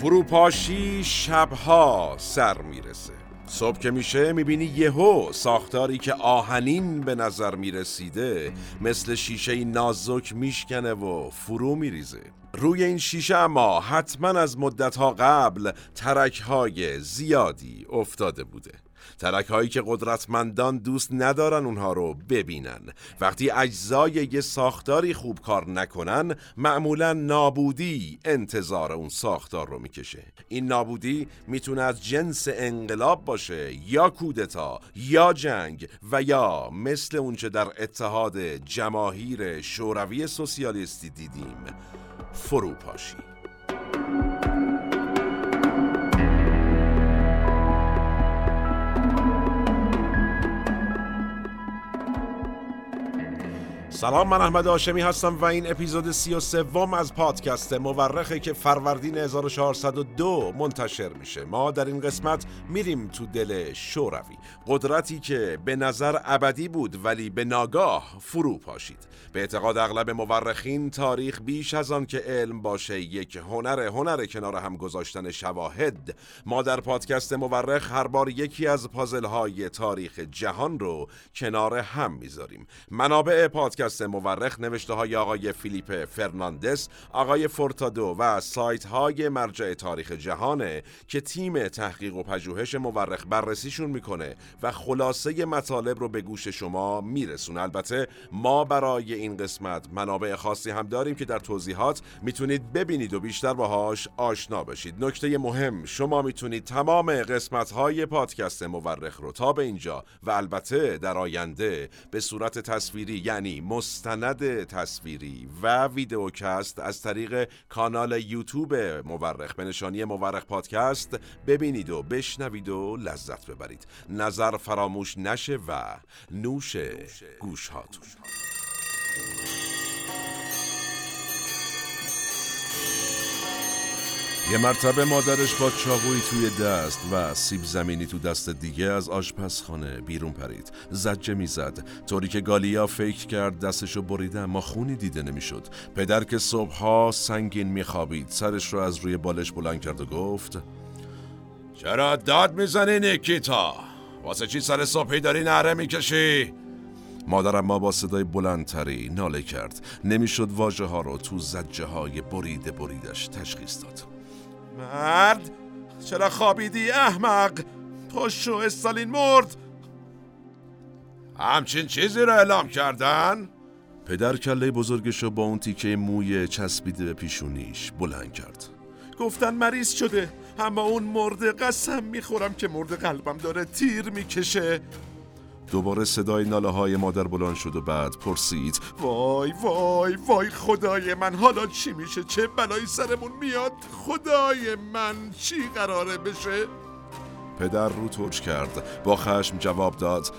فروپاشی شبها سر می‌رسه. صبح که میشه می‌بینی یهو ساختاری که آهنین به نظر می‌رسیده مثل شیشه نازک میشکنه و فرو میریزه. روی این شیشه اما حتما از مدتها قبل ترک های زیادی افتاده بوده. ترک هایی که قدرتمندان دوست ندارن اونها رو ببینن. وقتی اجزای یه ساختاری خوب کار نکنن معمولا نابودی انتظار اون ساختار رو می‌کشه. این نابودی می‌تونه از جنس انقلاب باشه یا کودتا یا جنگ و یا مثل اونچه در اتحاد جماهیر شوروی سوسیالیستی دیدیم فروپاشی. سلام من احمد آشمی هستم و این اپیزود سی و سوم از پادکست مورخه که فروردین 1402 منتشر میشه. ما در این قسمت میریم تو دل شوروی. قدرتی که به نظر ابدی بود ولی به ناگاه فرو پاشید. به اعتقاد اغلب مورخین تاریخ بیش از آن که علم باشه یک هنر هنر کنار هم گذاشتن شواهد. ما در پادکست مورخ هر بار یکی از پازل های تاریخ جهان رو کنار هم می‌ذاریم. منابع پادکست پادکست مورخ نوشته های آقای فیلیپ فرناندس آقای فورتادو و سایت های مرجع تاریخ جهانه که تیم تحقیق و پژوهش مورخ بررسیشون می‌کنه و خلاصه مطالب رو به گوش شما میرسونه. البته ما برای این قسمت منابع خاصی هم داریم که در توضیحات می‌تونید ببینید و بیشتر باهاش آشنا بشید. نکته مهم شما می‌تونید تمام قسمت های پادکست مورخ رو تا به اینجا و البته در آینده به صورت تصویری یعنی مستند تصویری و ویدئوکست از طریق کانال یوتیوب مورخ به نشانی مورخ پادکست ببینید و بشنوید و لذت ببرید. نظر فراموش نشه و نوش گوش هاتون یه مرتبه مادرش با چاقوی توی دست و سیب زمینی تو دست دیگه از آشپزخانه بیرون پرید. زجه می‌زد. طوری که گالیا فکر کرد دستشو بریده اما خونی دیده نمی‌شد. پدر که صبحها سنگین میخوابید سرش رو از روی بالش بلند کرد و گفت چرا داد می‌زنی نیکیتا؟ واسه چی سر صبحی داری نهره می‌کشی؟ مادرم ما با صدای بلندتری ناله کرد. نمی‌شد واژه ها رو تو زجه های بریده بریدش تشخیص داد. مرد چرا خوابیدی احمق؟ پشو استالین مرد. همچین چیزی رو اعلام کردن؟ پدر کله بزرگشو با اون تیکه موی چسبیده به پیشونیش بلند کرد. گفتن مریض شده اما اون مرده قسم می‌خورم که مرده قلبم داره تیر می‌کشه. دوباره صدای ناله های مادر بلند شد و بعد پرسید وای وای وای خدای من حالا چی میشه؟ چه بلایی سرمون میاد؟ خدای من چی قراره بشه؟ پدر رو ترش کرد با خشم جواب داد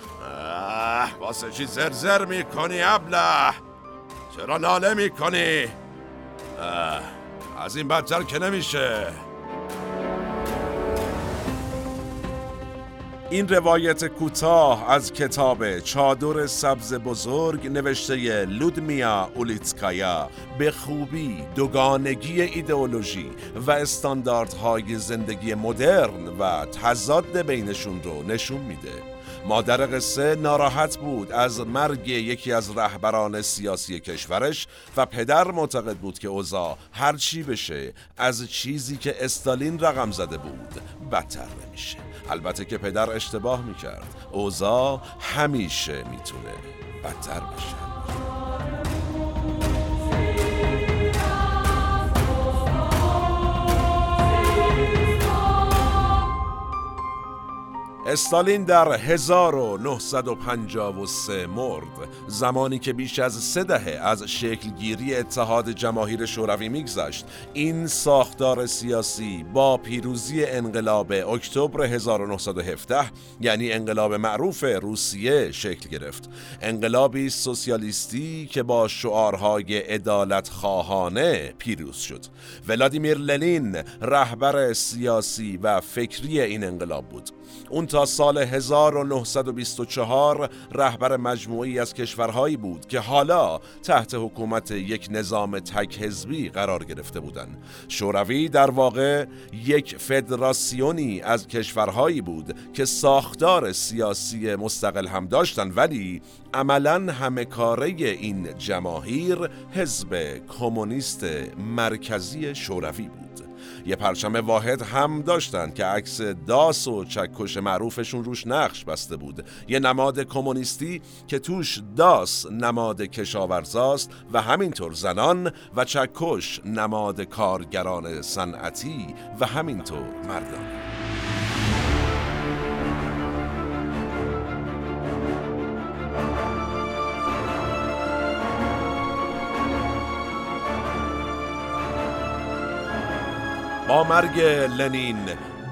واسه چی زرزر می‌کنی ابله؟ چرا ناله می‌کنی؟ از این بدتر که نمیشه. این روایت کوتاه از کتاب چادر سبز بزرگ نوشته لودمیا اولیتسکایا به خوبی دوگانگی ایدئولوژی و استانداردهای زندگی مدرن و تضاد بینشون رو نشون میده. مادر قصه ناراحت بود از مرگ یکی از رهبران سیاسی کشورش و پدر معتقد بود که اوزا هر چی بشه از چیزی که استالین رقم زده بود بدتر نمیشه. البته که پدر اشتباه می‌کرد. اوزا همیشه می‌تونه بدتر بشه استالین در 1953 مرد. زمانی که بیش از سه دهه از شکلگیری اتحاد جماهیر شوروی میگذشت این ساختار سیاسی با پیروزی انقلاب اکتبر 1917 یعنی انقلاب معروف روسیه شکل گرفت. انقلابی سوسیالیستی که با شعارهای عدالت خواهانه پیروز شد. ولادیمیر لنین رهبر سیاسی و فکری این انقلاب بود. اون تا سال 1924 رهبر مجموعی از کشورهایی بود که حالا تحت حکومت یک نظام تک حزبی قرار گرفته بودند. شوروی در واقع یک فدراسیونی از کشورهایی بود که ساختار سیاسی مستقل هم داشتند ولی عملا همه کاره این جماهیر حزب کمونیست مرکزی شوروی بود یه پرچم واحد هم داشتن که عکس داس و چکش معروفشون روش نقش بسته بود. یه نماد کمونیستی که توش داس نماد کشاورزاست و همینطور زنان و چکش نماد کارگران صنعتی و همینطور مردان. با مرگ لنین.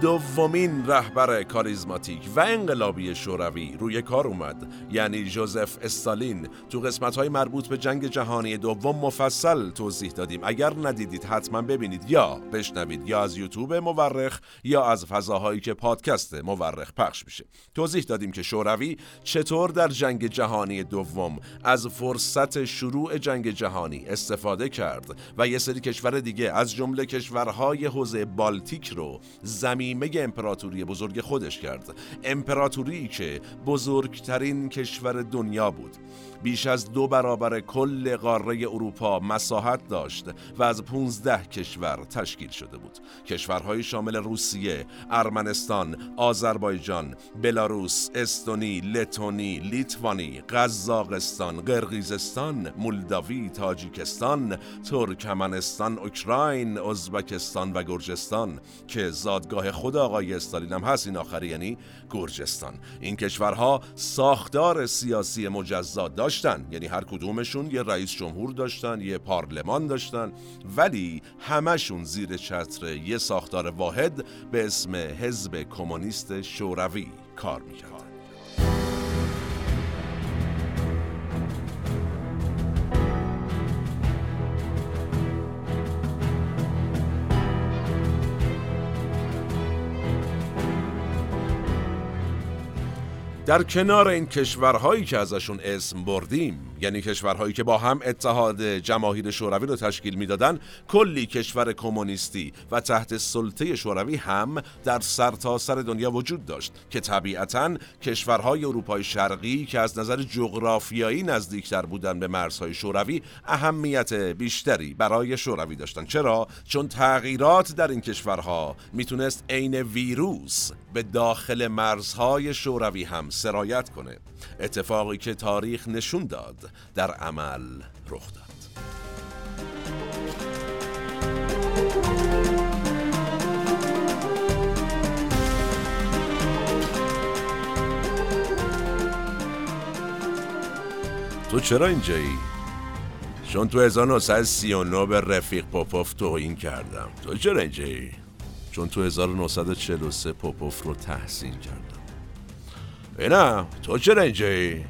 دومین رهبر کاریزماتیک و انقلابی شوروی روی کار اومد. یعنی جوزف استالین. تو قسمت های مربوط به جنگ جهانی دوم مفصل توضیح دادیم. اگر ندیدید حتما ببینید یا بشنوید یا از یوتیوب مورخ یا از فضاهایی که پادکست مورخ پخش میشه. توضیح دادیم که شوروی چطور در جنگ جهانی دوم از فرصت شروع جنگ جهانی استفاده کرد و یه سری کشور دیگه از جمله کشورهای حوزه بالتیک رو زمین نیمه امپراتوری بزرگ خودش کرد. امپراتوری که بزرگترین کشور دنیا بود. بیش از دو برابر کل قاره اروپا مساحت داشت و از 15 کشور تشکیل شده بود. کشورهای شامل روسیه، ارمنستان، آذربایجان، بلاروس، استونی، لتونی، لیتوانی، قزاقستان، قرقیزستان، مولداوی، تاجیکستان، ترکمنستان، اوکراین، ازبکستان و گرجستان که زادگاه خود آقای استالین هم هست این آخری یعنی گرجستان. این کشورها ساختار سیاسی مجزا داشتن. یعنی هر کدومشون یه رئیس جمهور داشتن یه پارلمان داشتن. ولی همشون زیر چتر یه ساختار واحد به اسم حزب کمونیست شوروی کار می‌کردن. در کنار این کشورهایی که ازشون اسم بردیم. یعنی کشورهایی که با هم اتحاد جماهیر شوروی رو تشکیل می‌دادن کلی کشور کمونیستی و تحت سلطه شوروی هم در سرتاسر سر دنیا وجود داشت که طبیعتا کشورهای اروپای شرقی که از نظر جغرافیایی نزدیکتر بودن به مرزهای شوروی اهمیت بیشتری برای شوروی داشتن. چرا؟ چون تغییرات در این کشورها می‌تونست عین ویروس به داخل مرزهای شوروی هم سرایت کنه. اتفاقی که تاریخ نشون داد در عمل رخ داد تو چرا اینجایی؟ چون تو 1939 به رفیق پوپوف توهین کردم تو چرا اینجایی؟ چون تو 1943 پوپوف رو تحسین کردم اینا تو چرا اینجایی؟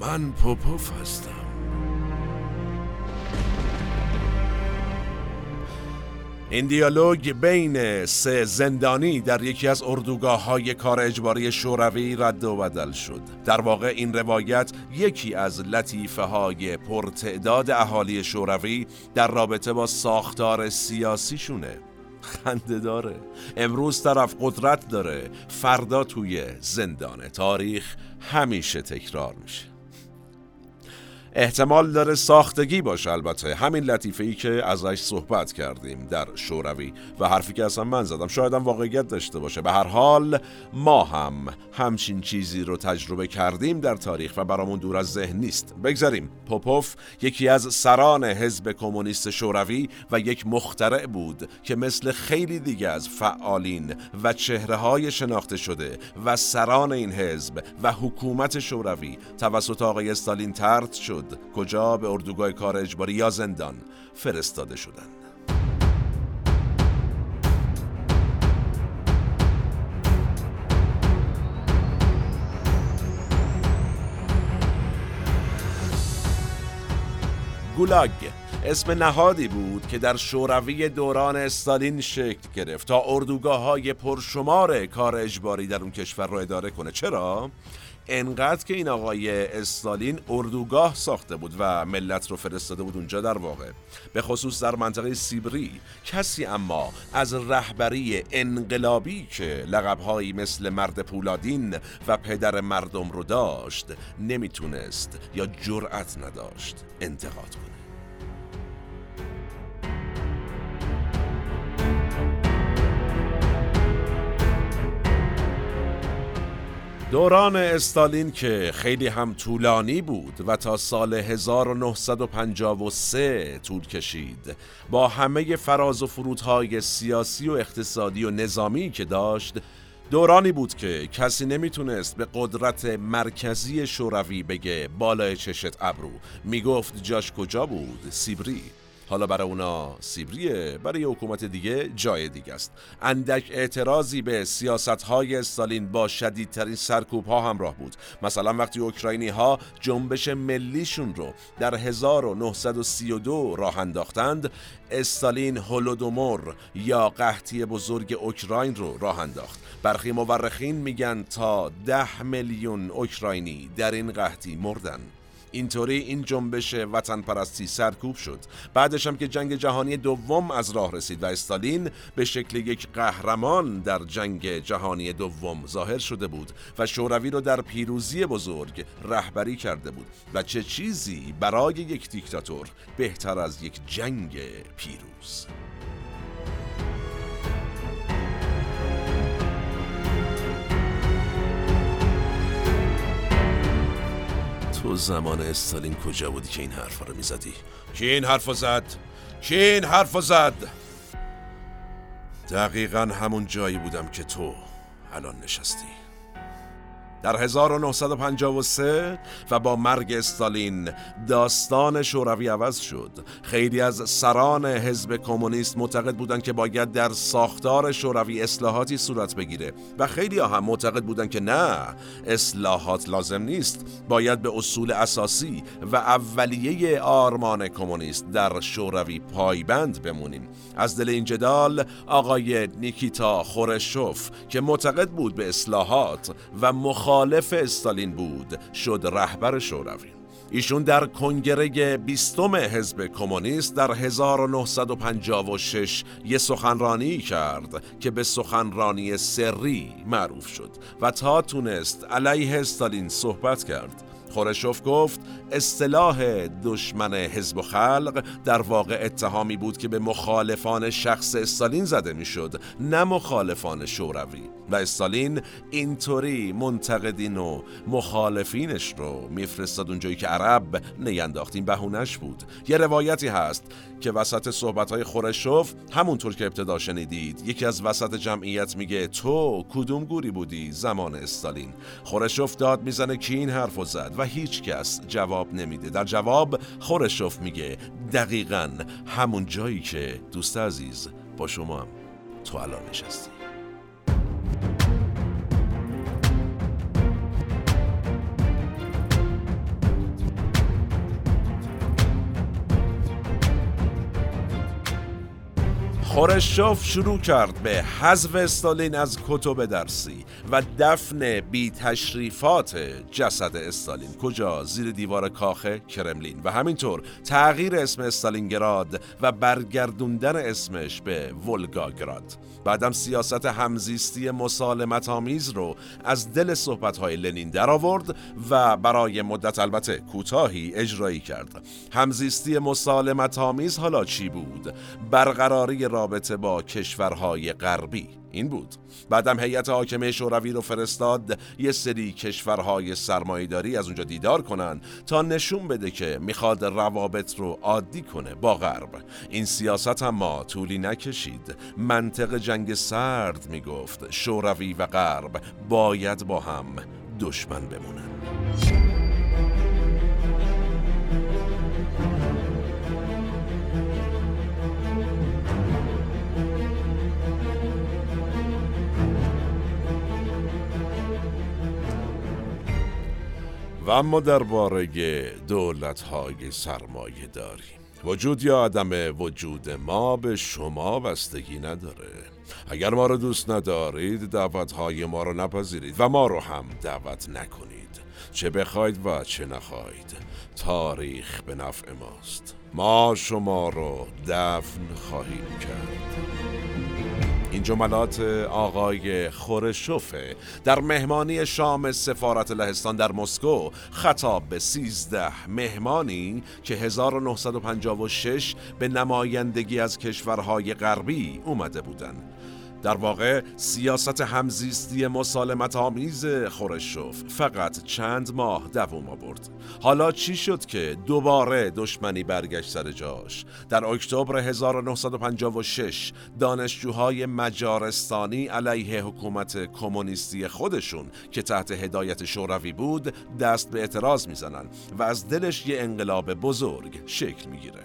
من پوپوف هستم. این دیالوگ بین سه زندانی در یکی از اردوگاه های کار اجباری شوروی رد و بدل شد. در واقع این روایت یکی از لطیفه های پرتعداد اهالی شوروی در رابطه با ساختار سیاسیشونه خنده داره. امروز طرف قدرت داره. فردا توی زندانه تاریخ همیشه تکرار میشه. احتمال داره ساختگی باشه البته. همین لطیفه ای که ازش صحبت کردیم در شوروی و حرفی که اصلا من زدم. شاید هم واقعیت داشته باشه. به هر حال ما هم همچین چیزی رو تجربه کردیم در تاریخ و برامون دور از ذهن نیست. بگذاریم. پوپوف یکی از سران حزب کمونیست شوروی و یک مخترع بود که مثل خیلی دیگه از فعالین و چهره های شناخته شده و سران این حزب و حکومت شوروی توسط آقای استالین ترد شد. کجا به اردوگاه کار اجباری یا زندان فرستاده شدند گولاگ اسم نهادی بود که در شوروی دوران استالین شکل گرفت تا اردوگاه های پرشمار کار اجباری در اون کشور را اداره کنه چرا؟ انقدر که این آقای استالین اردوگاه ساخته بود و ملت رو فرستاده بود اونجا در واقع. به خصوص در منطقه سیبری کسی اما از رهبری انقلابی که لقبهایی مثل مرد پولادین و پدر مردم رو داشت نمی‌تونست یا جرأت نداشت انتقاد کنه. دوران استالین که خیلی هم طولانی بود و تا سال 1953 طول کشید. با همه فراز و فرودهای سیاسی و اقتصادی و نظامی که داشت دورانی بود که کسی نمی‌تونست به قدرت مرکزی شوروی بگه بالای چشت ابرو. می‌گفت جاش کجا بود؟ سیبری. حالا برای اونا سیبریه برای حکومت دیگه جای دیگه است. اندک اعتراضی به سیاست های استالین با شدیدترین سرکوب ها همراه بود. مثلا وقتی اوکراینی ها جنبش ملیشون رو در 1932 راه انداختند استالین هولودومور یا قحطی بزرگ اوکراین رو راه انداخت. برخی مورخین میگن تا ده میلیون اوکراینی در این قحطی مردن. اینطوری این جنبش وطن پرستی سرکوب شد. بعدش هم که جنگ جهانی دوم از راه رسید و استالین به شکل یک قهرمان در جنگ جهانی دوم ظاهر شده بود و شوروی رو در پیروزی بزرگ رهبری کرده بود و چه چیزی برای یک دیکتاتور بهتر از یک جنگ پیروز؟ تو زمان استالین کجا بودی که این حرفا رو می‌زدی؟ کی این حرفا زد؟ کی این حرفا زد؟ دقیقا همون جایی بودم که تو الان نشستی در 1953 و با مرگ استالین داستان شوروی عوض شد. خیلی از سران حزب کمونیست معتقد بودند که باید در ساختار شوروی اصلاحاتی صورت بگیره و خیلی هم معتقد بودند که نه اصلاحات لازم نیست. باید به اصول اساسی و اولیه آرمان کمونیست در شوروی پایبند بمونیم. از دل این جدال آقای نیکیتا خورشوف که معتقد بود به اصلاحات و مخالف استالین بود شد رهبر شوروی. ایشون در کنگره بیستم حزب کمونیست در 1956 یه سخنرانی کرد که به سخنرانی سری معروف شد و تا تونست علیه استالین صحبت کرد. خورشوف گفت اصطلاح دشمن حزب و خلق در واقع اتهامی بود که به مخالفان شخص استالین زده می‌شد نه مخالفان شوروی. و استالین اینطوری منتقدین و مخالفینش رو میفرستاد اونجایی که عرب نینداخت این بهونش بود. یه روایتی هست که وسط صحبت خورشوف همونطور که ابتدا شنیدید یکی از وسط جمعیت میگه تو کدوم گوری بودی زمان استالین؟ خورشوف داد می‌زنه کی این حرف زد و هیچ کس جواب نمیده. در جواب خورشوف میگه دقیقا همون جایی که دوست عزیز با شما هم تو الان نشستی. خورشوف شروع کرد به حذف استالین از کتب درسی و دفن بی تشریفات جسد استالین. کجا؟ زیر دیوار کاخ کرملین. و همینطور تغییر اسم استالینگراد و برگردوندن اسمش به ولگاگراد. بعدم سیاست همزیستی مسالمت آمیز رو از دل صحبت‌های لنین درآورد و برای مدت البته کوتاهی اجرایی کرد. همزیستی مسالمت آمیز حالا چی بود؟ برقراری رابطه با کشورهای غربی. این بود. بعدم هیئت حاکمه شوروی رو فرستاد. یه سری کشورهای سرمایهداری از اونجا دیدار کنن تا نشون بده که می‌خواد روابط رو عادی کنه با غرب. این سیاست اما طولی نکشید. منطق جنگ سرد می‌گفت شوروی و غرب باید با هم دشمن بمونن. و اما درباره دولت های سرمایه داری. وجود یا عدم وجود ما به شما بستگی نداره. اگر ما رو دوست ندارید دعوت های ما رو نپذیرید و ما رو هم دعوت نکنید. چه بخواید و چه نخواهید. تاریخ به نفع ماست. ما شما رو دفن خواهیم کرد. این جملات آقای خورشوفه در مهمانی شام سفارت لهستان در مسکو خطاب به 13 مهمانی که 1956 به نمایندگی از کشورهای غربی اومده بودند. در واقع سیاست همزیستی مسالمت آمیز خورشوف فقط چند ماه دوام آورد. حالا چی شد که دوباره دشمنی برگشت سر جاش؟ در اکتبر 1956 دانشجوهای مجارستانی علیه حکومت کمونیستی خودشون که تحت هدایت شوروی بود دست به اعتراض می‌زنن و از دلش یه انقلاب بزرگ شکل می‌گیره.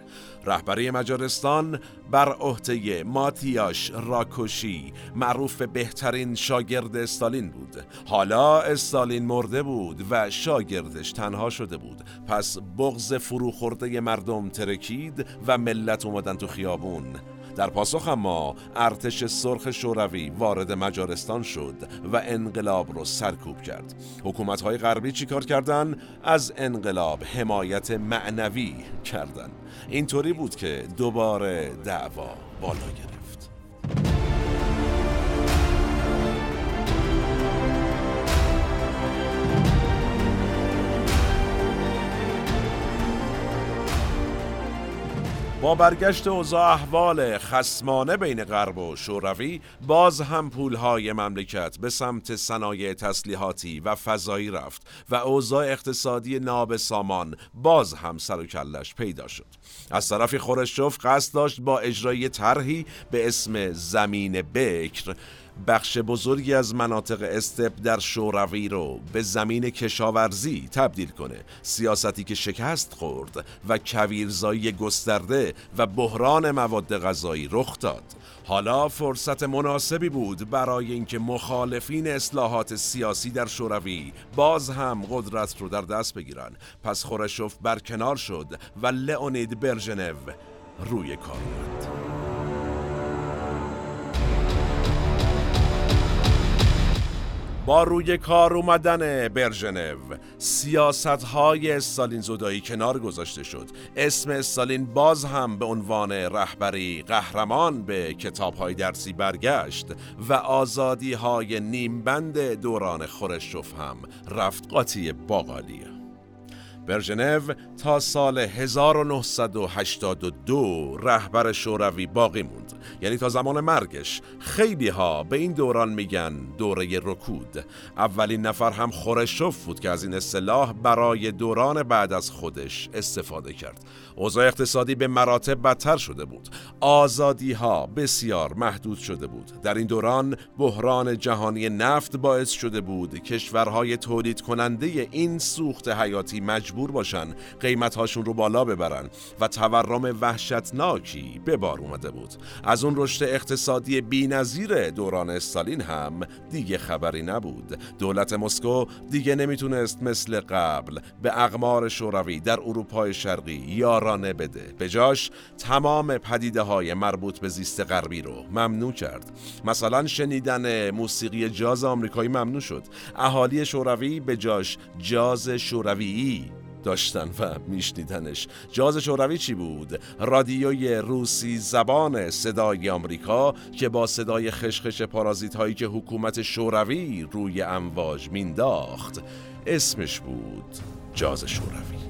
رهبری مجارستان بر عهده ماتیاش راکوشی معروف به بهترین شاگرد استالین بود. حالا استالین مرده بود و شاگردش تنها شده بود. پس بغز فروخورده مردم ترکید و ملت اومدن تو خیابون. در پاسخ اما ارتش سرخ شوروی وارد مجارستان شد و انقلاب رو سرکوب کرد. حکومت های غربی چیکار کردن؟ از انقلاب حمایت معنوی کردن. اینطوری بود که دوباره دعوا بالا گرفت. با برگشت اوضاع احوال خسمانه بین غرب و شوروی باز هم پولهای مملکت به سمت صنایع تسلیحاتی و فضایی رفت و اوضاع اقتصادی ناب سامان باز هم سر و کلش پیدا شد. از طرف خورشچوف قصد داشت با اجرای طرحی به اسم زمین بکر بخش بزرگی از مناطق استپ در شوروی رو به زمین کشاورزی تبدیل کنه. سیاستی که شکست خورد و کویرزایی گسترده و بحران مواد غذایی رخ داد. حالا فرصت مناسبی بود برای اینکه مخالفین اصلاحات سیاسی در شوروی باز هم قدرت رو در دست بگیرن. پس خورشوف برکنار شد و لئونید برژنو روی کار اومد با روی کار اومدن برژنو. سیاست های استالین زدایی کنار گذاشته شد. اسم استالین باز هم به عنوان رهبری قهرمان به کتاب های درسی برگشت و آزادی های نیمبند دوران خورشوف هم رفت قاطی باقالیه برژنو تا سال 1982 رهبر شوروی باقی موند. یعنی تا زمان مرگش خیلی ها به این دوران میگن دوره رکود. اولین نفر هم خورشوف بود که از این اصطلاح برای دوران بعد از خودش استفاده کرد. اوضاع اقتصادی به مراتب بدتر شده بود. آزادی ها بسیار محدود شده بود. در این دوران بحران جهانی نفت باعث شده بود کشورهای تولید کننده این سوخت حیاتی مجبور باشن قیمتهاشون رو بالا ببرن و تورم وحشتناکی به بار اومده بود. از اون رشد اقتصادی بینظیر دوران استالین هم دیگه خبری نبود. دولت مسکو دیگه نمی‌تونست مثل قبل به اقمار شوروی در اروپای شرقی یارانه بده. به جاش تمام پدیده های مربوط به زیست غربی رو ممنوع کرد. مثلا شنیدن موسیقی جاز آمریکایی ممنوع شد. اهالی شوروی به جاش جاز شورویی داشتن و میشنیدنش. جاز شوروی چی بود؟ رادیوی روسی زبان صدای آمریکا که با صدای خشخش پارازیت هایی که حکومت شوروی روی امواج مینداخت. اسمش بود جاز شوروی.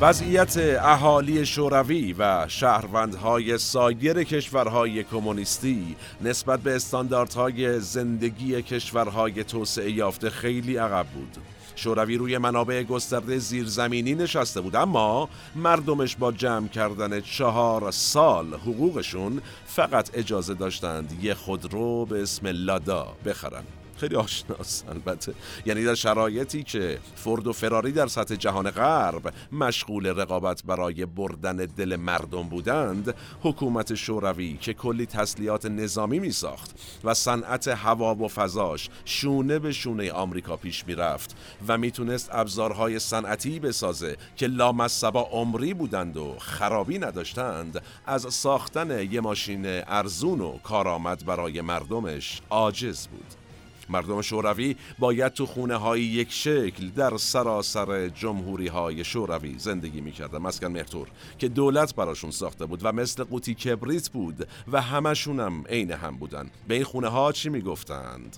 وضعیت اهالی شوروی و شهروندهای سایر کشورهای کمونیستی نسبت به استانداردهای زندگی کشورهای توسعه یافته خیلی عقب بود. شوروی روی منابع گسترده زیرزمینی نشسته بود اما مردمش با جمع کردن چهار سال حقوقشون فقط اجازه داشتند یه خودرو به اسم لادا بخرن خیلی آشناس البته یعنی در شرایطی که فرد و فراری در سطح جهان غرب مشغول رقابت برای بردن دل مردم بودند حکومت شوروی که کلی تسلیحات نظامی می ساخت و صنعت هوا و فضاش شونه به شونه آمریکا پیش می رفت و می‌تونست ابزارهای صنعتی بسازه که لامصبا عمری بودند و خرابی نداشتند از ساختن یه ماشین ارزون و کارآمد برای مردمش عاجز بود. مردم شوروی باید تو خونه های یک شکل در سراسر جمهوری های شوروی زندگی می‌کردن. مسکن مهتور که دولت براشون ساخته بود و مثل قوطی کبریت بود و همشون هم عین هم بودن. به این خونه ها چی می‌گفتند؟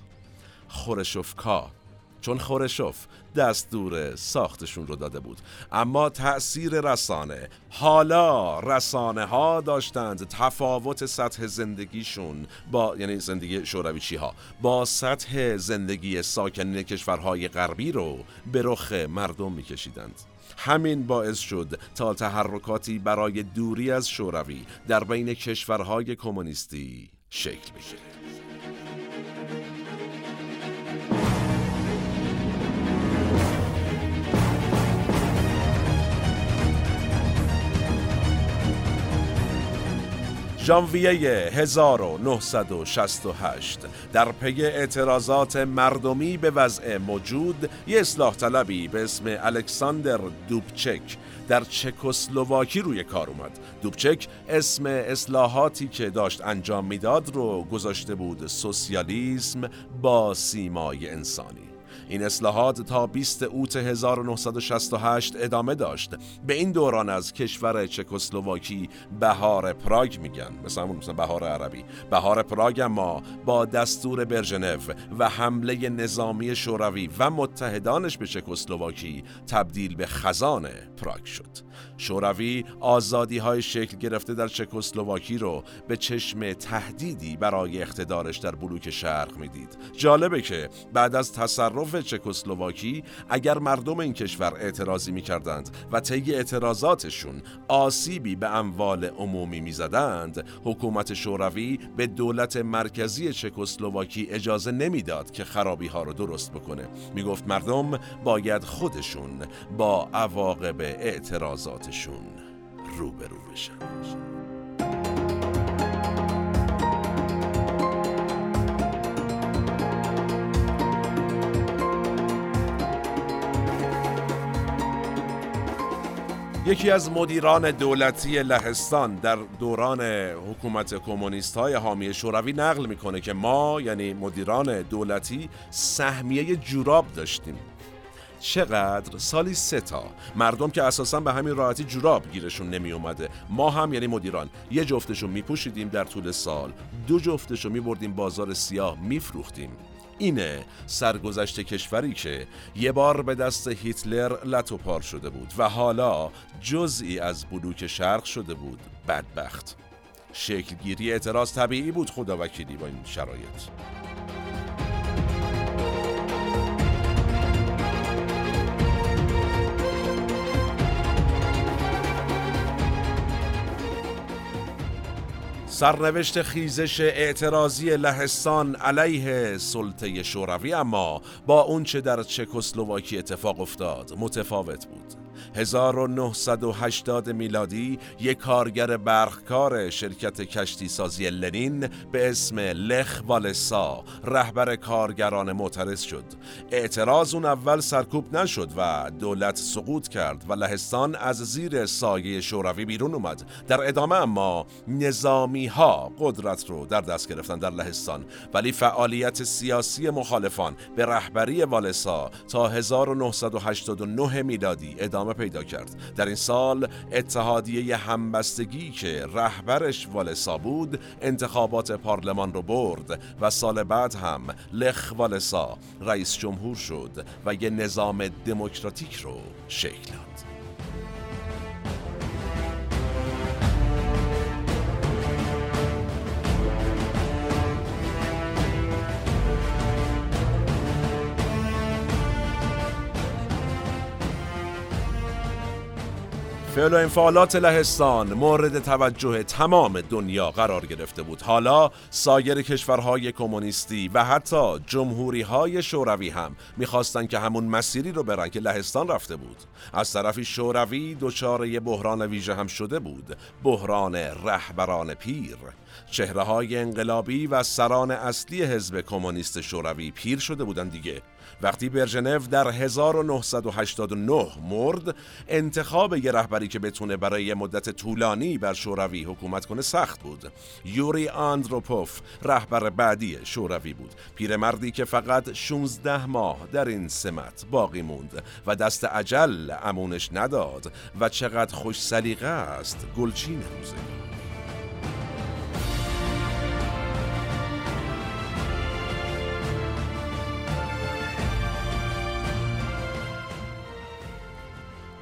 خورشوفکا. چون خورشوف دستور ساختشون رو داده بود. اما تأثیر رسانه. حالا رسانه ها داشتند تفاوت سطح زندگیشون با یعنی زندگی شورویچی ها با سطح زندگی ساکنین کشورهای غربی رو به رخ مردم میکشیدند. همین باعث شد تا تحرکاتی برای دوری از شوروی در بین کشورهای کمونیستی شکل بگیرد ژانویه 1968 در پی اعتراضات مردمی به وضع موجود یه اصلاح طلبی به اسم الکساندر دوبچک در چکسلواکی روی کار اومد. دوبچک اسم اصلاحاتی که داشت انجام می‌داد رو گذاشته بود سوسیالیسم با سیمای انسانی. این اصلاحات تا 20 اوت 1968 ادامه داشت. به این دوران از کشور چکسلواکی بهار پراگ میگن. مثلا مثلا بهار عربی. بهار پراگ اما با دستور برژنو و حمله نظامی شوروی و متحدانش به چکسلواکی تبدیل به خزان پراگ شد. شوروی آزادی های شکل گرفته در چکسلواکی رو به چشم تهدیدی برای اقتدارش در بلوک شرق می‌دید. جالبه که بعد از تصرف چکسلواکی اگر مردم این کشور اعتراضی می‌کردند و طی اعتراضاتشون آسیبی به اموال عمومی می‌زدند حکومت شوروی به دولت مرکزی چکسلواکی اجازه نمی‌داد که خرابی ها رو درست بکنه. می‌گفت مردم باید خودشون با عواقب اعتراضاتشون روبرو بشن. یکی از مدیران دولتی لهستان در دوران حکومت کمونیست های حامی شوروی نقل می‌کنه که ما یعنی مدیران دولتی سهمیه جوراب داشتیم. چقدر سالی سه تا. مردم که اساسا به همین راحتی جوراب گیرشون نمی اومده ما هم یعنی مدیران یه جفتشون میپوشیدیم در طول سال. دو جفتشو میبردیم بازار سیاه میفروختیم. اینه سرگذشت کشوری که یه بار به دست هیتلر لطوپار شده بود و حالا جزئی از بلوک شرق شده بود. بدبخت. شکلگیری اعتراض طبیعی بود خدا وکیلی با این شرایط. سرنوشت خیزش اعتراضی لهستان علیه سلطه شوروی اما با اونچه در چکسلواکی اتفاق افتاد متفاوت بود. 1980 میلادی یک کارگر برخکار شرکت کشتی سازی لنین به اسم لخ والسا رهبر کارگران معترض شد. اعتراض اون اول سرکوب نشد و دولت سقوط کرد و لهستان از زیر سایه شوروی بیرون اومد. در ادامه اما نظامی ها قدرت رو در دست گرفتن در لهستان. ولی فعالیت سیاسی مخالفان به رهبری والسا تا 1989 میلادی ادامه پیدا کرد. در این سال اتحادیه همبستگی که رهبرش والسا بود انتخابات پارلمان رو برد و سال بعد هم لخ والسا رئیس جمهور شد و یه نظام دموکراتیک رو شکل داد. فعل و انفعالات لهستان مورد توجه تمام دنیا قرار گرفته بود. حالا سایر کشورهای کمونیستی و حتی جمهوری های شوروی هم می‌خواستند که همون مسیری رو برن که لهستان رفته بود. از طرفی شوروی دچار بحران ویژه هم شده بود. بحران رهبران پیر. چهره های انقلابی و سران اصلی حزب کمونیست شوروی پیر شده بودند دیگه. وقتی برژنو در 1989 مرد انتخاب یه رهبری که بتونه برای مدت طولانی بر شوروی حکومت کنه سخت بود. یوری آندروپوف رهبر بعدی شوروی بود. پیرمردی که فقط 16 ماه در این سمت باقی موند و دست عجل امونش نداد و چقدر خوش سلیقه است گلچین روزگار.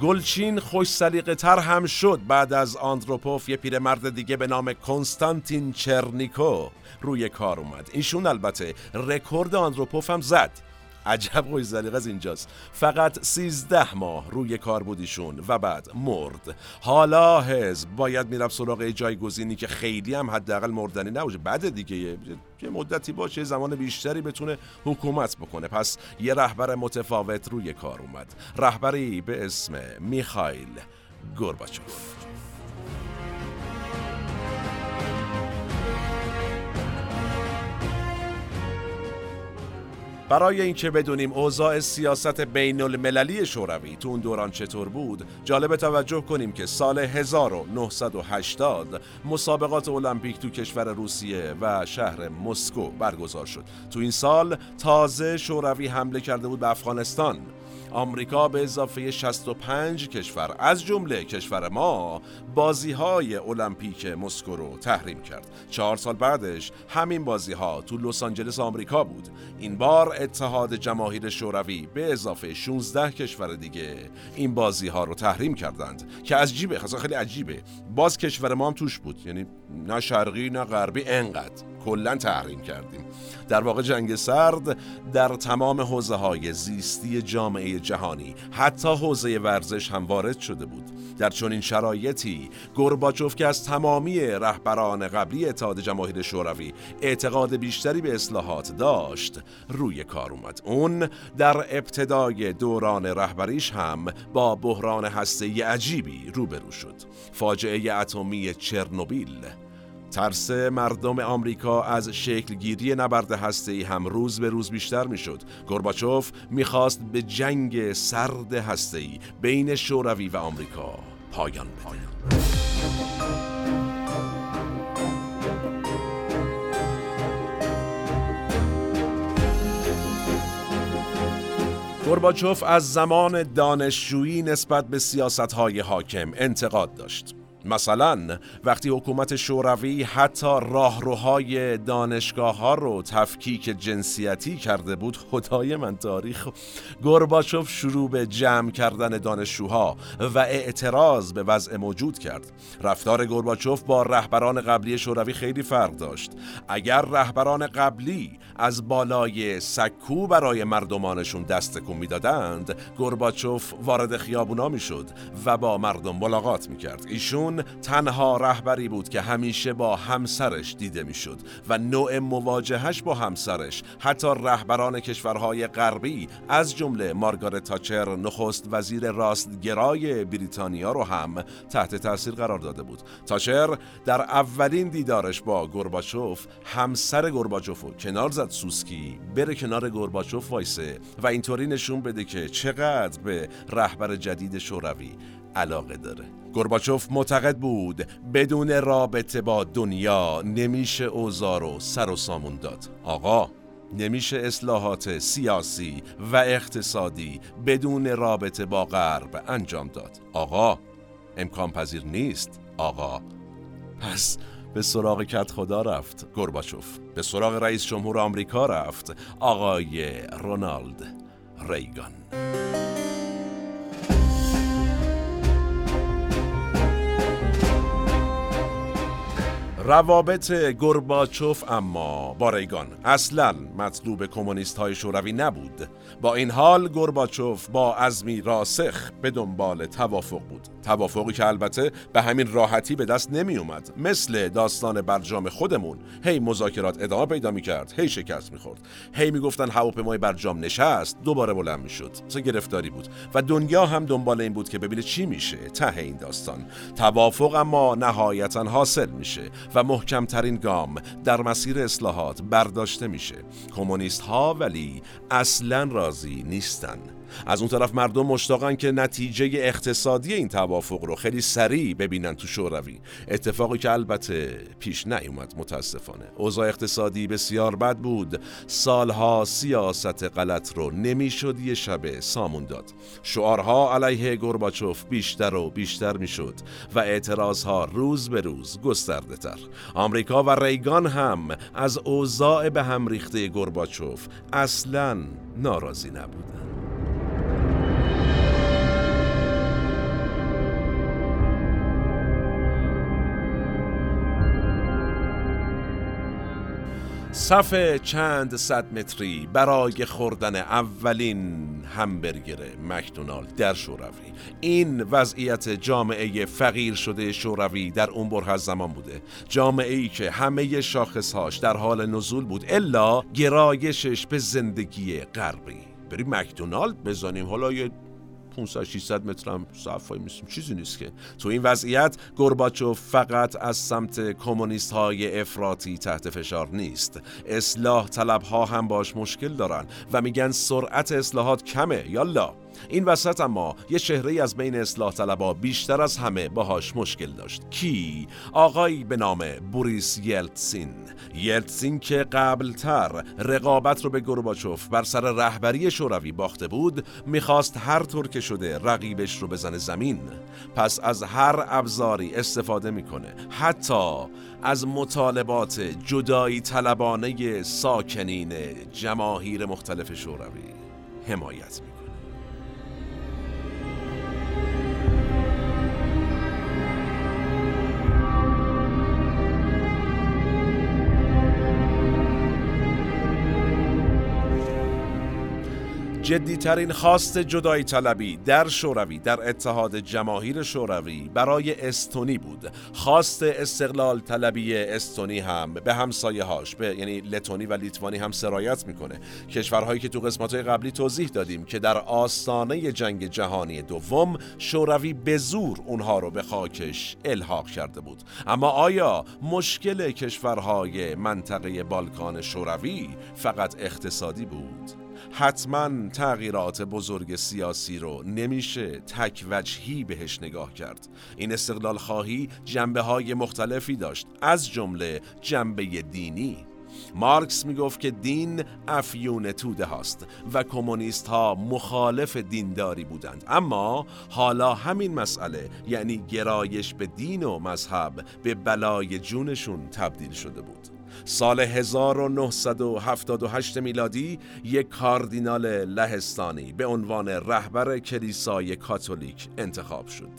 گلچین خوش سلیقه تر هم شد بعد از آندروپوف یه پیرمرد دیگه به نام کنستانتین چرنیکو روی کار اومد. ایشون البته رکورد آندروپوف هم زد. عجب خوش زلیق از اینجاست. فقط سیزده ماه روی کار بودیشون و بعد مرد. حالا حزب باید می‌رفت سراغ جایگزینی که خیلی هم حداقل مردنی نباشه. بعد دیگه یه مدتی باشه زمان بیشتری بتونه حکومت بکنه. پس یه رهبر متفاوت روی کار اومد. رهبری به اسم میخایل گورباچوف. برای اینکه بدونیم اوضاع سیاست بین المللی شوروی تو اون دوران چطور بود جالب توجه کنیم که سال 1980 مسابقات المپیک تو کشور روسیه و شهر مسکو برگزار شد. تو این سال تازه شوروی حمله کرده بود به افغانستان. آمریکا به اضافه 65 کشور از جمله کشور ما بازی های المپیک مسکو رو تحریم کرد. چهار سال بعدش همین بازی ها تو لس آنجلس آمریکا بود. این بار اتحاد جماهیر شوروی به اضافه 16 کشور دیگه این بازی ها رو تحریم کردند که از جیبه خیلی عجیبه. باز کشور ما هم توش بود. یعنی نه شرقی نه غربی انقدر کلا تحریم کردیم. در واقع جنگ سرد در تمام حوزه های زیستی جامعه جهانی حتی حوزه ورزش هم وارد شده بود. در چنین شرایطی گورباچوف که از تمامی رهبران قبلی اتحاد جماهیر شوروی اعتقاد بیشتری به اصلاحات داشت روی کار اومد. اون در ابتدای دوران رهبریش هم با بحران هسته عجیبی روبرو شد. فاجعه اتمی چرنوبیل ترس مردم آمریکا از شکلگیری نبرد هسته‌ای هم روز به روز بیشتر می‌شد. گورباچوف می‌خواست به جنگ سرد هسته‌ای بین شوروی و آمریکا پایان بده. گورباچوف از زمان دانشجویی نسبت به سیاستهای حاکم انتقاد داشت. مثلا وقتی حکومت شوروی حتی راهروهای دانشگاه ها رو تفکیک جنسیتی کرده بود خدای من تاریخ گرباچوف شروع به جمع کردن دانشجوها و اعتراض به وضع موجود کرد. رفتار گرباچوف با رهبران قبلی شوروی خیلی فرق داشت. اگر رهبران قبلی از بالای سکو برای مردمانشون دست کن می‌دادند گرباچوف وارد خیابونا می‌شد و با مردم ملاقات می‌کرد. ایشون تنها رهبری بود که همیشه با همسرش دیده می‌شد و نوع مواجهش با همسرش حتی رهبران کشورهای غربی از جمله مارگارت تاچر نخست وزیر راستگرای بریتانیا رو هم تحت تاثیر قرار داده بود. تاچر در اولین دیدارش با گورباچوف همسر گورباچوف رو کنار زد. سوسکی بره کنار گورباچوف وایسه و اینطوری نشون بده که چقدر به رهبر جدید شوروی علاقه داره. گرباچوف معتقد بود بدون رابطه با دنیا نمیشه اوزار و سر و سامون داد. آقا نمیشه اصلاحات سیاسی و اقتصادی بدون رابطه با غرب انجام داد. آقا امکان پذیر نیست. آقا پس به سراغ کت خدا رفت گرباچوف به سراغ رئیس جمهور آمریکا رفت آقای رونالد ریگان. روابط گرباچوف اما با ریگان اصلا مطلوب کمونیست های شوروی نبود. با این حال گرباچوف با عزمی راسخ به دنبال توافق بود. توافقی که البته به همین راحتی به دست نمی اومد مثل داستان برجام خودمون هی مذاکرات ادامه پیدا می کرد هی شکست می هی می گفتن هواپیمای برجام نشست دوباره بلند می شد چه گرفتاری بود؟ و دنیا هم دنبال این بود که ببینه چی میشه ته این داستان. توافق اما نهایتا حاصل میشه محکمترین گام در مسیر اصلاحات برداشته میشه. کمونیست ها ولی اصلا راضی نیستن. از اون طرف مردم مشتاقن که نتیجه اقتصادی این توافق رو خیلی سریع ببینن تو شوروی. اتفاقی که البته پیش نیومد متاسفانه. اوضاع اقتصادی بسیار بد بود. سالها سیاست غلط رو نمی‌شد یه شبه سامون داد. شعارها علیه گرباچوف بیشتر و بیشتر می‌شد و اعتراضها روز به روز گسترده تر آمریکا و ریگان هم از اوضاع به هم ریخته گرباچوف اصلا ناراضی نبودن. صف چند صد متری برای خوردن اولین همبرگر مکدونالد در شوروی. این وضعیت جامعه فقیر شده شوروی در اون بره از زمان بوده. جامعه ای که همه شاخصهاش در حال نزول بود الا گرایشش به زندگی غربی. بریم مکدونالد بزنیم. حالا یه 500 600 متر هم صفای میسیم. چیزی نیست که. تو این وضعیت گورباچوف فقط از سمت کمونیست های افراطی تحت فشار نیست. اصلاح طلب ها هم باش مشکل دارن و میگن سرعت اصلاحات کمه. یالا. این وسط اما یه شهره از بین اصلاح طلبا بیشتر از همه باهاش مشکل داشت. کی؟ آقایی به نام بوریس یلتسین. یلتسین که قبلتر رقابت رو به گورباچوف بر سر رهبری شوروی باخته بود می‌خواست هر طور که شده رقیبش رو بزنه زمین. پس از هر ابزاری استفاده می‌کنه. حتی از مطالبات جدایی طلبانه ساکنین جماهیر مختلف شوروی. حمایت جدیترین خواست جدایی طلبی در شوروی در اتحاد جماهیر شوروی برای استونی بود. خواست استقلال طلبی استونی هم به همسایه هاش به یعنی لتونی و لیتوانی هم سرایت می‌کنه. کشورهایی که تو قسمت قبلی توضیح دادیم که در آستانه جنگ جهانی دوم شوروی به زور اونها رو به خاکش الحاق کرده بود. اما آیا مشکل کشورهای منطقه بالکان شوروی فقط اقتصادی بود؟ حتما تغییرات بزرگ سیاسی رو نمیشه تک وجهی بهش نگاه کرد. این استقلال خواهی جنبه های مختلفی داشت از جمله جنبه دینی. مارکس می‌گفت که دین افیون توده هاست و کمونیست ها مخالف دینداری بودند. اما حالا همین مسئله یعنی گرایش به دین و مذهب به بلای جونشون تبدیل شده بود. سال 1978 میلادی یک کاردینال لهستانی به عنوان رهبر کلیسای کاتولیک انتخاب شد.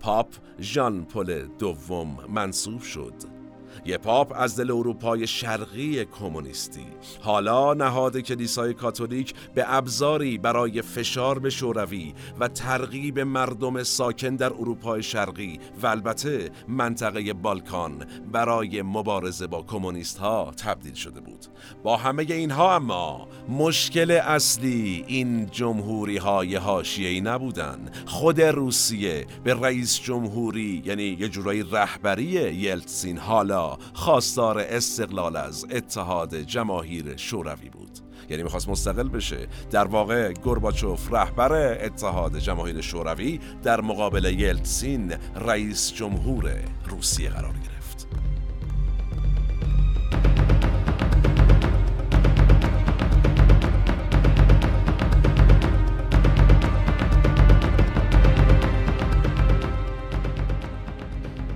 پاپ ژان پل دوم منصوب شد. یه پاپ از دل اروپای شرقی کمونیستی. حالا نهاد کلیسای کاتولیک به ابزاری برای فشار به شوروی و ترغیب مردم ساکن در اروپای شرقی و البته منطقه بالکان برای مبارزه با کمونیست ها تبدیل شده بود. با همه اینها اما مشکل اصلی این جمهوری های هاشیهی نبودن. خود روسیه به رئیس جمهوری یعنی یه جورایی رهبری یلتسین حالا خواستار استقلال از اتحاد جماهیر شوروی بود. یعنی می‌خواست مستقل بشه. در واقع گرباچوف رهبر اتحاد جماهیر شوروی در مقابل یلتسین رئیس جمهور روسیه قرار گرفت.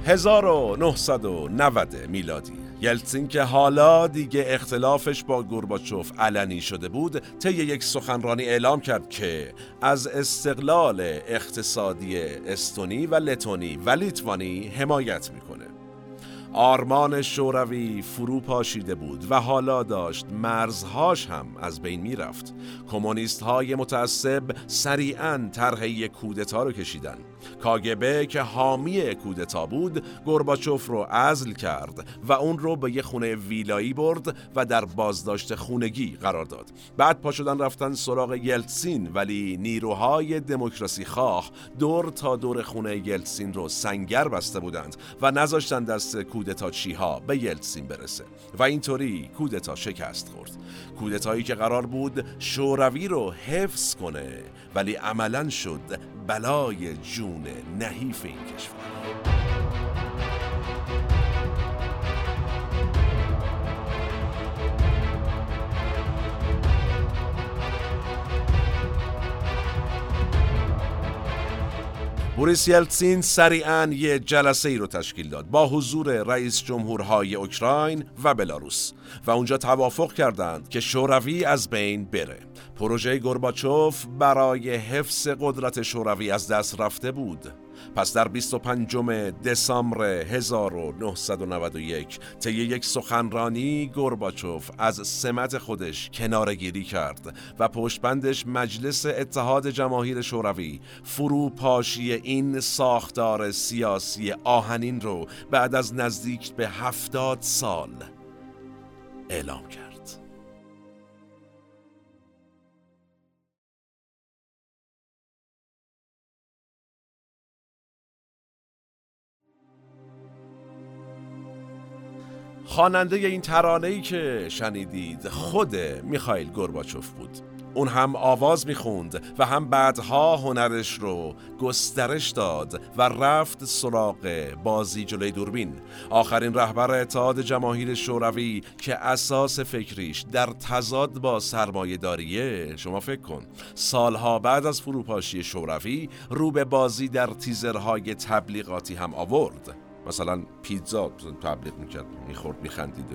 ...1990 میلادی. یلتسین که حالا دیگه اختلافش با گورباچوف علنی شده بود طی یک سخنرانی اعلام کرد که از استقلال اقتصادی استونی و لتونی و لیتوانی حمایت می‌کنه. آرمان شوروی فرو پاشیده بود و حالا داشت مرزهاش هم از بین می‌رفت. کمونیست های متعصب سریعا طرح کودتا رو کشیدن. کاگبه که حامی کودتا بود گرباچوف رو ازل کرد و اون رو به یه خونه ویلایی برد و در بازداشت خونگی قرار داد. بعد پا شدن رفتن سراغ یلتسین ولی نیروهای دموکراسی خواه دور تا دور خونه یلتسین رو سنگر بسته بودند و نذاشتن دست کودتاچی ها به یلتسین برسه. و اینطوری کودتا شکست خورد. کودتایی که قرار بود شوروی رو حفظ کنه ولی عملا شد بلای جون نحیف این کشور. بوریس یلتسین سریعا یه جلسه ای رو تشکیل داد با حضور رئیس جمهورهای اوکراین و بلاروس و اونجا توافق کردند که شوروی از بین بره. پروژه گرباچوف برای حفظ قدرت شوروی از دست رفته بود. پس در 25 دسامبر 1991 طی یک سخنرانی گرباچوف از سمت خودش کنارگیری کرد و پشتبندش مجلس اتحاد جماهیر شوروی فروپاشی این ساختار سیاسی آهنین رو بعد از نزدیک به هفتاد سال اعلام کرد. خواننده این ترانه ای که شنیدید خود میخائیل گرباچوف بود. اون هم آواز می‌خوند و هم بعدها هنرش رو گسترش داد و رفت سراغ بازی جلوی دوربین. آخرین رهبر اتحاد جماهیر شوروی که اساس فکریش در تضاد با سرمایه داریه شما فکر کن. سالها بعد از فروپاشی شوروی رو به بازی در تیزرهای تبلیغاتی هم آورد. مثلا پیتزا تبلیغ می‌کرد می‌خورد میخندید.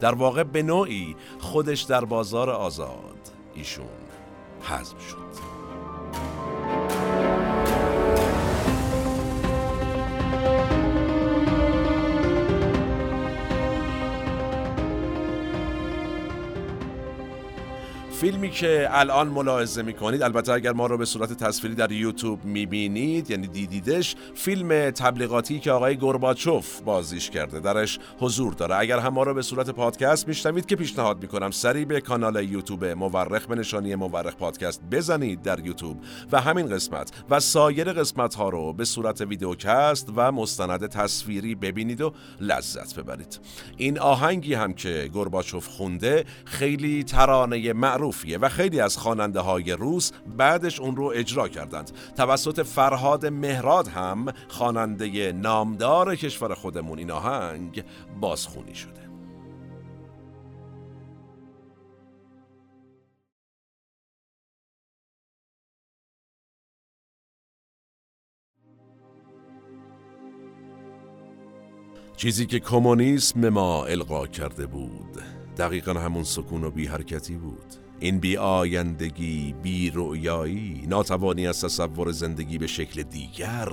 در واقع به نوعی خودش در بازار آزاد. ایشون حذف شد. فیلمی که الان ملاحظه می‌کنید البته اگر ما رو به صورت تصویری در یوتیوب می‌بینید یعنی دیدیدش فیلم تبلیغاتی که آقای گرباچوف بازیش کرده درش حضور داره. اگر هم ما رو به صورت پادکست میشنوید که پیشنهاد می‌کنم سریع به کانال یوتیوب مورخ به نشانی مورخ پادکست بزنید در یوتیوب. و همین قسمت و سایر قسمت ها رو به صورت ویدیوکست و مستند تصویری ببینید و لذت ببرید. این آهنگی هم که گرباچوف خونده خیلی ترانه معروف و خیلی از خواننده های روس بعدش اون رو اجرا کردند. توسط فرهاد مهراد هم خواننده نامدار کشور خودمون این آهنگ بازخونی شده. چیزی که کمونیسم ما القا کرده بود دقیقا همون سکون و بی حرکتی بود. این بی آیندگی بی رؤیایی ناتوانی از تصور زندگی به شکل دیگر.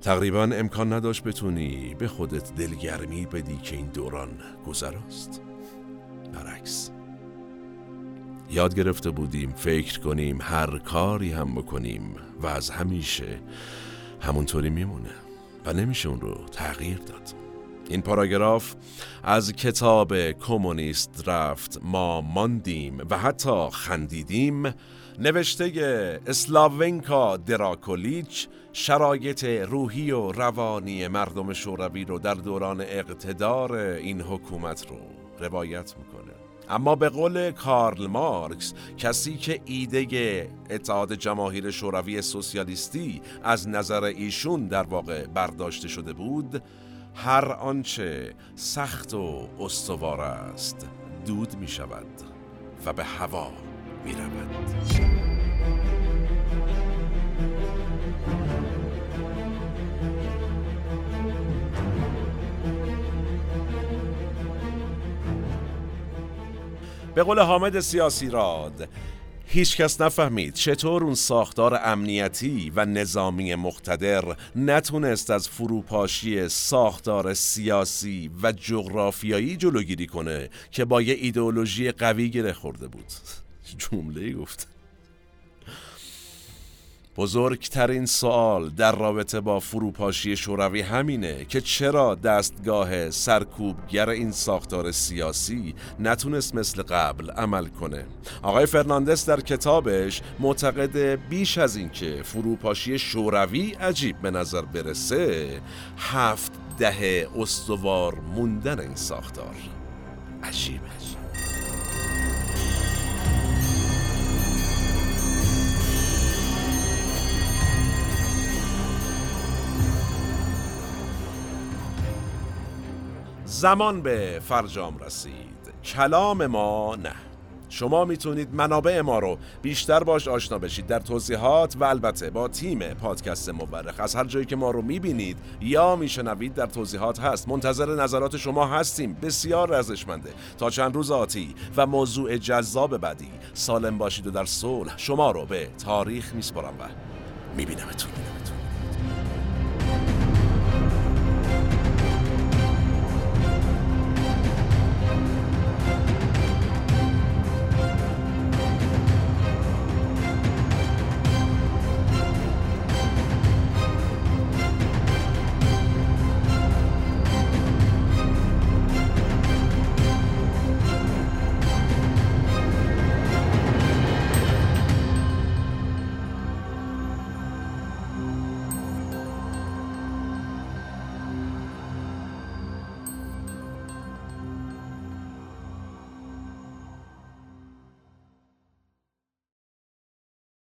تقریبا امکان نداشت بتونی به خودت دلگرمی بدی که این دوران گذراست. برعکس. یاد گرفته بودیم فکر کنیم هر کاری هم بکنیم و از همیشه همونطوری میمونه و نمیشه اون رو تغییر داد. این پاراگراف از کتاب کمونیست رفت. ما ماندیم و حتی خندیدیم. نوشته اسلاونکا دراکولیچ شرایط روحی و روانی مردم شوروی رو در دوران اقتدار این حکومت رو روایت می‌کنه. اما به قول کارل مارکس کسی که ایده اتحاد جماهیر شوروی سوسیالیستی از نظر ایشون در واقع برداشته شده بود هر آنچه سخت و استوار است دود می شود و به هوا می رود. به قول حامد سیاسی راد هیچ کس نفهمید چطور اون ساختار امنیتی و نظامی مقتدر نتونست از فروپاشی ساختار سیاسی و جغرافیایی جلوگیری کنه که با یه ایدئولوژی قوی گره خورده بود. جمله گفت. بزرگترین سوال در رابطه با فروپاشی شوروی همینه که چرا دستگاه سرکوبگر این ساختار سیاسی نتونست مثل قبل عمل کنه؟ آقای فرناندس در کتابش معتقد بیش از اینکه فروپاشی شوروی عجیب به نظر برسه هفت دهه استوار موندن این ساختار. عجیبه. زمان به فرجام رسید. کلام ما نه. شما می‌تونید منابع ما رو بیشتر باش آشنا بشید. در توضیحات و البته با تیم پادکست مورخ. از هر جایی که ما رو می‌بینید یا میشنوید در توضیحات هست. منتظر نظرات شما هستیم. بسیار رزشمنده تا چند روز آتی و موضوع جذاب بعدی. سالم باشید و در صلح شما رو به تاریخ میسپرم و میبینمتون.